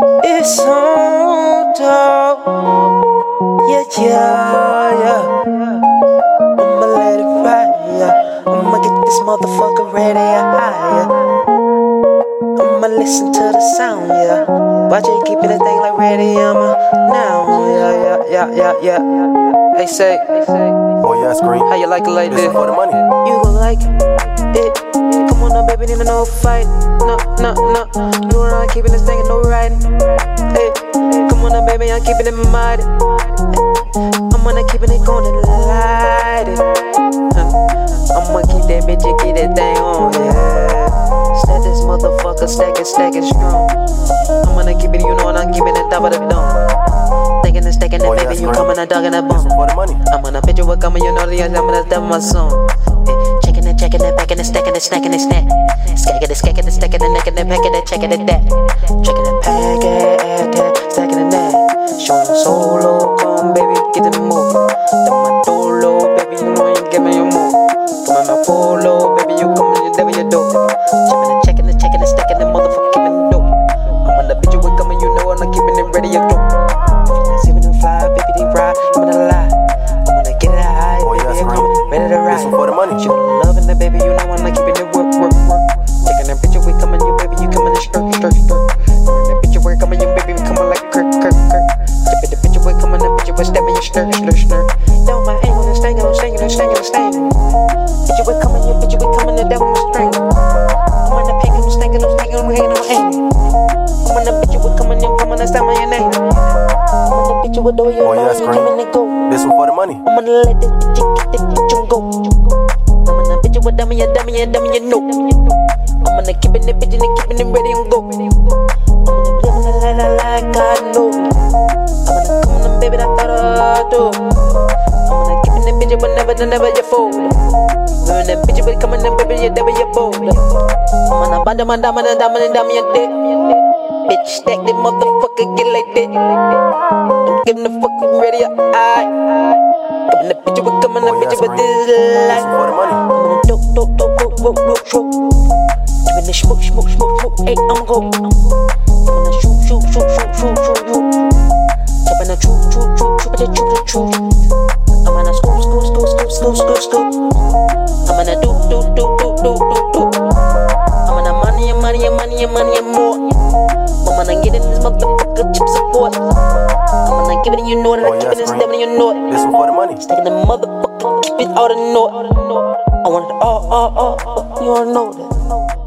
It's on top. Yeah, yeah, yeah. I'ma let it ride. Yeah. I'ma get this motherfucker ready. Yeah. I'ma listen to the sound. Yeah. Watch it keeping the thing like ready. I'ma now. Yeah, yeah, yeah, yeah, yeah. Hey, say, Oh yeah, it's scream. how you like it like this? for the money. You gon' like it. Come on now, baby, need no fight. No, no, no. You and I keeping this thing, no riding. Hey, come on now, baby, I'm keeping it mighty. I'm gonna keeping it going and light it. Huh. I'ma keep that bitch and keep that thing on, yeah. Stack this motherfucker, stack it, stack it strong. I'm gonna keep it, you know, and I'm keeping it top of the dome. Thinking and stacking that, Oh, baby, you coming and dogging that This bone. is for. I'm on a picture with coming, you know the I'm gonna step my song. Checking it, checking it, backing it, stacking it, snacking it, snack. Skacking it, skacking it, stacking it, necking it, packing it, checking it, that. Checking it, pack it, that, stacking it, that. Showing solo, come baby, get the move. Then my dolo, baby, you know you give me your move. Come on, my polo, and and and we coming, you picture, we coming, and the string. I'm on the pink, I'm staying, I'm staying, I'm hanging, I'm hanging. I'm on the picture, we coming, you coming, and staying, your name. I'm on the picture, we do you Oh, yeah, you coming and go. This is for the money. I'm gonna let this bitch get this bitch on go. I'm gonna bitch you with dummy, a dummy, a dummy, you know. I'm gonna keep it, bitch, and keeping it ready on go. I'm gonna live in the like I know. I'm gonna come on, baby, that thought I do. Never, never you fold. Living that bitch, but coming, baby, you never you bold. I'm my diamond, and diamond, and diamond, your dick. Bitch, stack that motherfucker, get like that. I'm getting the fucking ready, alright. Coming the picture, we coming the Oh, yeah, picture, but this is life. is for the money. I'm dope, dope, dope, dope, dope, dope, dope. Giving the smoke, smoke, smoke, smoke. Hey, I'm go. I'm gonna shoot, shoot, shoot, shoot, shoot, shoot, shoot. Chopping the choo, choo, choo, choo, choo, choo. I'm and money and and and more. I'm gonna get in this motherfucker chip support. I'm gonna give it, you know that Oh, I'm yeah, keeping it, scream. stepping, you know it. This is for the money. Taking the motherfucker, keep it all the note. I want it all, all, all, all, you don't know that.